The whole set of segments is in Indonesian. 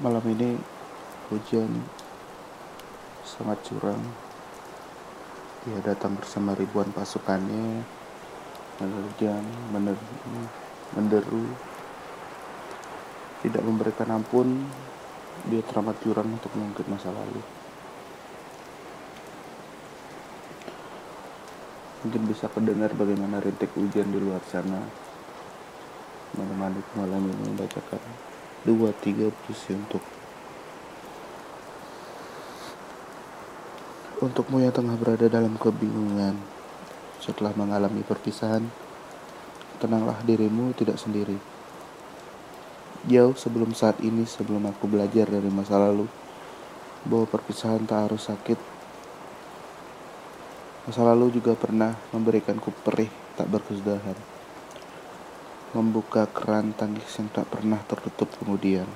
Malam ini hujan sangat curang. Dia datang bersama ribuan pasukannya, menerjang, mener, menderu, tidak memberikan ampun. Dia teramat curang untuk mengungkit masa lalu. Mungkin bisa kedengar bagaimana rintik hujan di luar sana menemani malam ini membacakan dua tiga puisi untuk untukmu yang tengah berada dalam kebingungan. Setelah mengalami perpisahan tenanglah dirimu tidak sendiri. Jauh sebelum saat ini sebelum aku belajar dari masa lalu bahwa perpisahan tak harus sakit. Masa lalu juga pernah memberikanku perih tak berkesudahan membuka keran tangis yang tak pernah tertutup kemudian.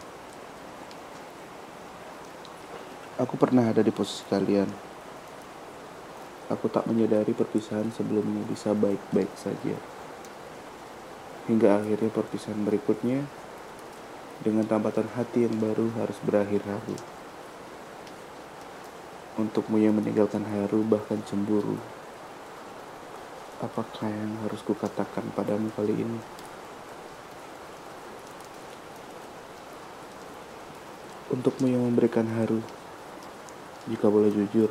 Aku pernah ada di posisi kalian. Aku tak menyadari perpisahan sebelumnya bisa baik-baik saja. Hingga akhirnya perpisahan berikutnya dengan tambatan hati yang baru harus berakhir haru. Untukmu yang meninggalkan haru bahkan cemburu. Apakah yang harus kukatakan padamu kali ini? Untukmu yang memberikan haru. Jika boleh jujur,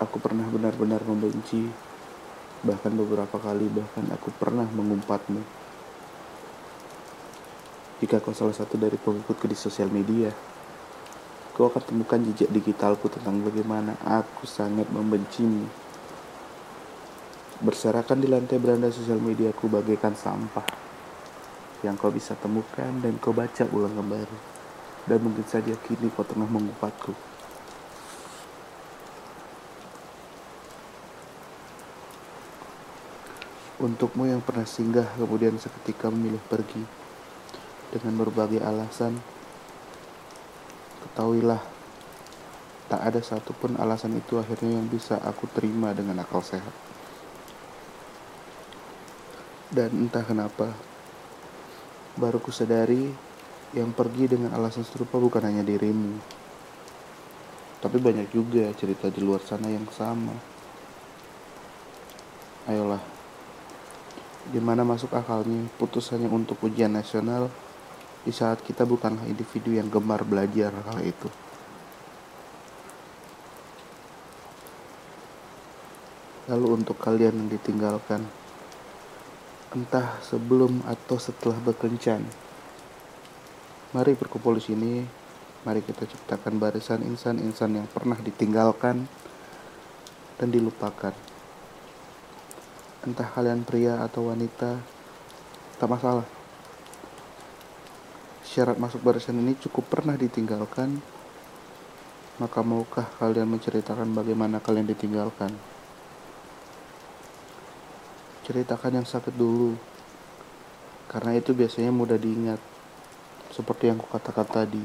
aku pernah benar-benar membenci, bahkan beberapa kali bahkan aku pernah mengumpatmu. Jika kau salah satu dari pengikutku di sosial media, kau akan temukan jejak digitalku tentang bagaimana aku sangat membencimu. Berserakan di lantai beranda sosial mediaku bagaikan sampah yang kau bisa temukan dan kau baca ulang kembali dan mungkin saja kini kau tengah mengupatku. Untukmu yang pernah singgah kemudian seketika memilih pergi dengan berbagai alasan, ketahuilah tak ada satupun alasan itu akhirnya yang bisa aku terima dengan akal sehat. Dan entah kenapa, baru kusadari yang pergi dengan alasan serupa bukan hanya dirimu, tapi banyak juga cerita di luar sana yang sama. Ayolah, gimana masuk akalnya putus hanya untuk ujian nasional di saat kita bukanlah individu yang gemar belajar hal itu. Lalu untuk kalian yang ditinggalkan, entah sebelum atau setelah berkencan, Mari berkumpul di sini. Mari kita ciptakan barisan insan-insan yang pernah ditinggalkan dan dilupakan. Entah kalian pria atau wanita, tak masalah. Syarat masuk barisan ini cukup pernah ditinggalkan, maka maukah kalian menceritakan bagaimana kalian ditinggalkan? Ceritakan yang sakit dulu, karena itu biasanya mudah diingat seperti yang kukatakan tadi.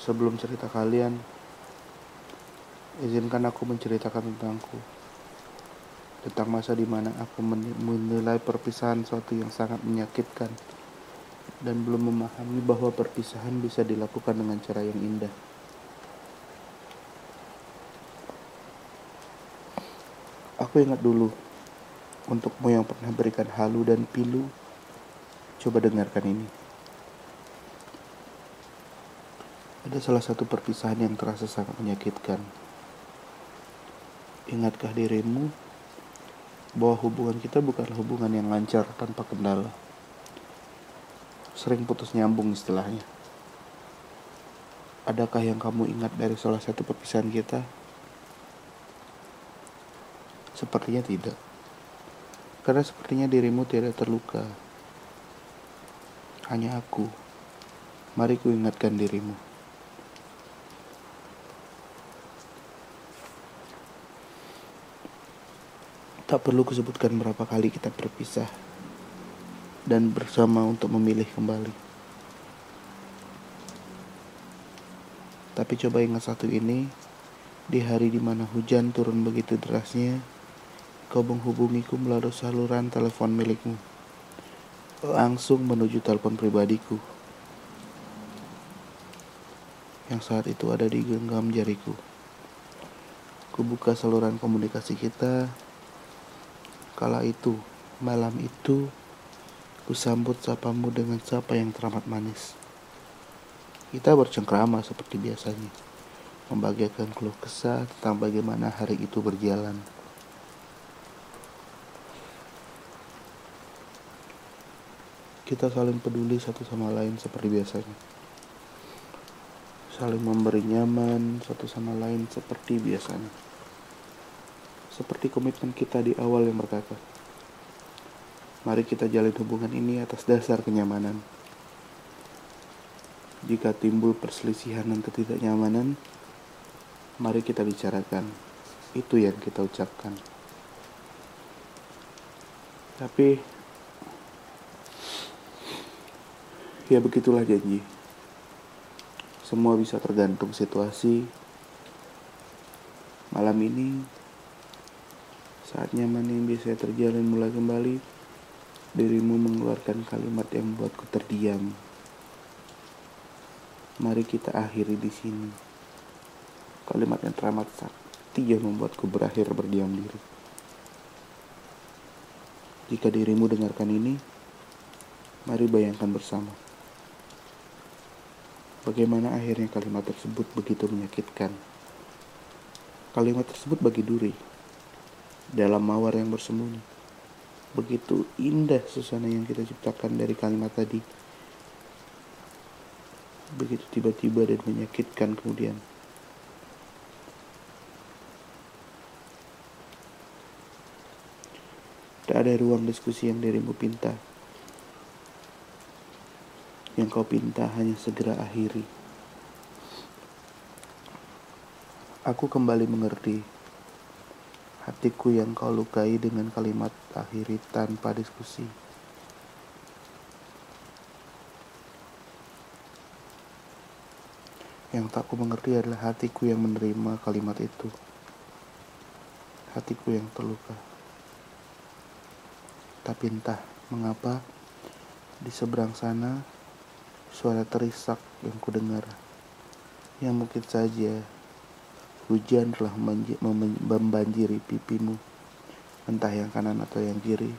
Sebelum cerita kalian, izinkan aku menceritakan tentangku. Tentang masa di mana aku menilai perpisahan suatu yang sangat menyakitkan dan belum memahami bahwa perpisahan bisa dilakukan dengan cara yang indah. Aku ingat dulu Untukmu yang pernah berikan halu dan pilu, coba dengarkan ini. Ada salah satu perpisahan yang terasa sangat menyakitkan. Ingatkah dirimu bahwa hubungan kita bukanlah hubungan yang lancar tanpa kendala? Sering putus nyambung istilahnya. Adakah yang kamu ingat dari salah satu perpisahan kita? Sepertinya tidak karena sepertinya dirimu tidak terluka. Hanya aku. Mari ku ingatkan dirimu. Tak perlu kusebutkan berapa kali kita berpisah dan bersama untuk memilih kembali. Tapi coba ingat satu ini, di hari di mana hujan turun begitu derasnya, kau menghubungiku melalui saluran telepon milikmu. langsung menuju telepon pribadiku yang saat itu ada di genggam jariku. Kubuka saluran komunikasi kita. Kala itu, malam itu, kusambut sapamu dengan sapa yang teramat manis. Kita bercengkrama seperti biasanya, membagikan keluh kesah tentang bagaimana hari itu berjalan. Kita saling peduli satu sama lain seperti biasanya saling memberi nyaman satu sama lain seperti biasanya. Seperti komitmen kita di awal yang berkata, mari kita jalin hubungan ini atas dasar kenyamanan. Jika timbul perselisihan dan ketidaknyamanan, mari kita bicarakan. Itu yang kita ucapkan. Tapi, ya begitulah janji. Semua bisa tergantung situasi. Malam ini, saat nyaman yang biasa terjalin mulai kembali, dirimu mengeluarkan kalimat yang membuatku terdiam. Mari kita akhiri di sini. Kalimat yang teramat sakti yang membuatku berakhir berdiam diri. Jika dirimu dengarkan ini, mari bayangkan bersama. Bagaimana akhirnya kalimat tersebut begitu menyakitkan? Kalimat tersebut bagi Duri dalam mawar yang bersembunyi. Begitu indah suasana yang kita ciptakan dari kalimat tadi. Begitu tiba-tiba dan menyakitkan kemudian. Tak ada ruang diskusi yang dirimu pinta yang kau pinta hanya segera akhiri. Aku kembali mengerti hatiku yang kau lukai dengan kalimat akhiri tanpa diskusi. Yang tak ku mengerti adalah hatiku yang menerima kalimat itu. Hatiku yang terluka. Tapi entah mengapa di seberang sana suara terisak yang kudengar. Yang mungkin saja hujan telah membanjiri pipimu, entah yang kanan atau yang kiri.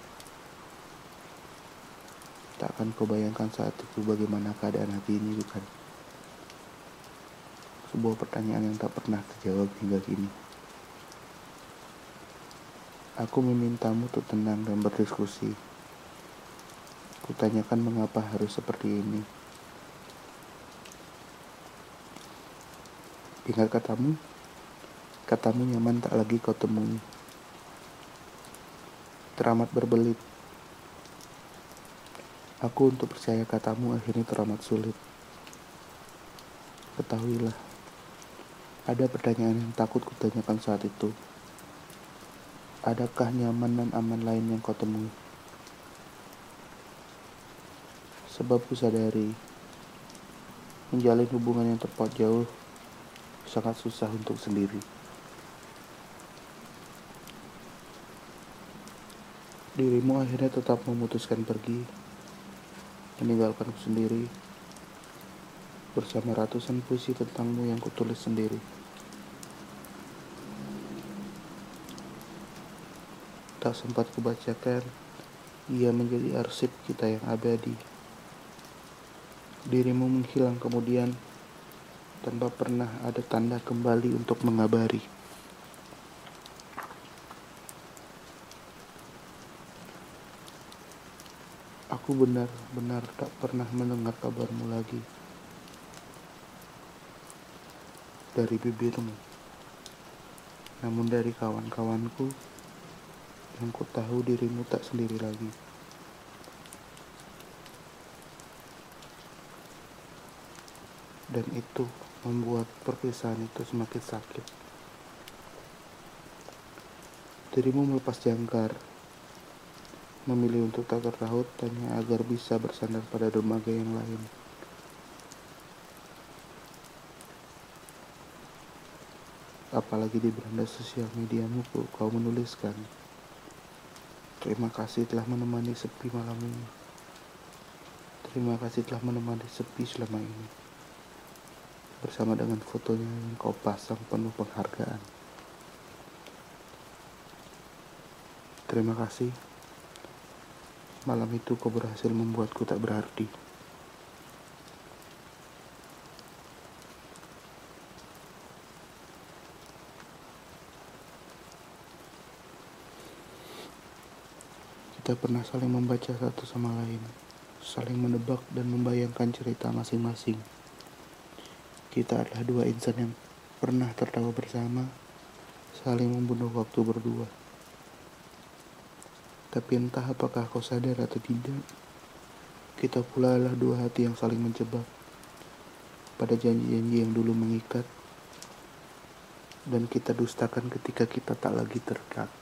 Tak akan kau bayangkan saat itu bagaimana keadaan hati ini, bukan? Sebuah pertanyaan yang tak pernah terjawab hingga kini. Aku memintamu untuk tenang dan berdiskusi. Kutanyakan mengapa harus seperti ini. Ingat katamu, katamu nyaman tak lagi kau temui. Teramat berbelit. Aku untuk percaya katamu akhirnya teramat sulit. Ketahuilah, ada pertanyaan yang takut kutanyakan saat itu. Adakah nyaman dan aman lain yang kau temui? Sebab ku sadari, menjalin hubungan yang terpaut jauh sangat susah untuk sendiri. Dirimu akhirnya tetap memutuskan pergi, meninggalkanku sendiri, bersama ratusan puisi tentangmu yang kutulis sendiri. Tak sempat kubacakan, ia menjadi arsip kita yang abadi. Dirimu menghilang kemudian tanpa pernah ada tanda kembali untuk mengabari. Aku benar-benar tak pernah mendengar kabarmu lagi dari bibirmu. Namun dari kawan-kawanku yang ku tahu dirimu tak sendiri lagi. Dan itu membuat perpisahan itu semakin sakit. Dirimu melepas jangkar, memilih untuk tak tertaut hanya agar bisa bersandar pada dermaga yang lain. Apalagi di beranda sosial mediamu kau menuliskan, Terima kasih telah menemani sepi malam ini. Terima kasih telah menemani sepi selama ini. Bersama dengan fotonya yang kau pasang penuh penghargaan. Terima kasih. Malam itu kau berhasil membuatku tak berarti. Kita pernah saling membaca satu sama lain, saling menebak dan membayangkan cerita masing-masing. Kita adalah dua insan yang pernah tertawa bersama, saling membunuh waktu berdua. Tapi entah apakah kau sadar atau tidak, kita pula adalah dua hati yang saling menjebak pada janji-janji yang dulu mengikat dan kita dustakan ketika kita tak lagi terikat.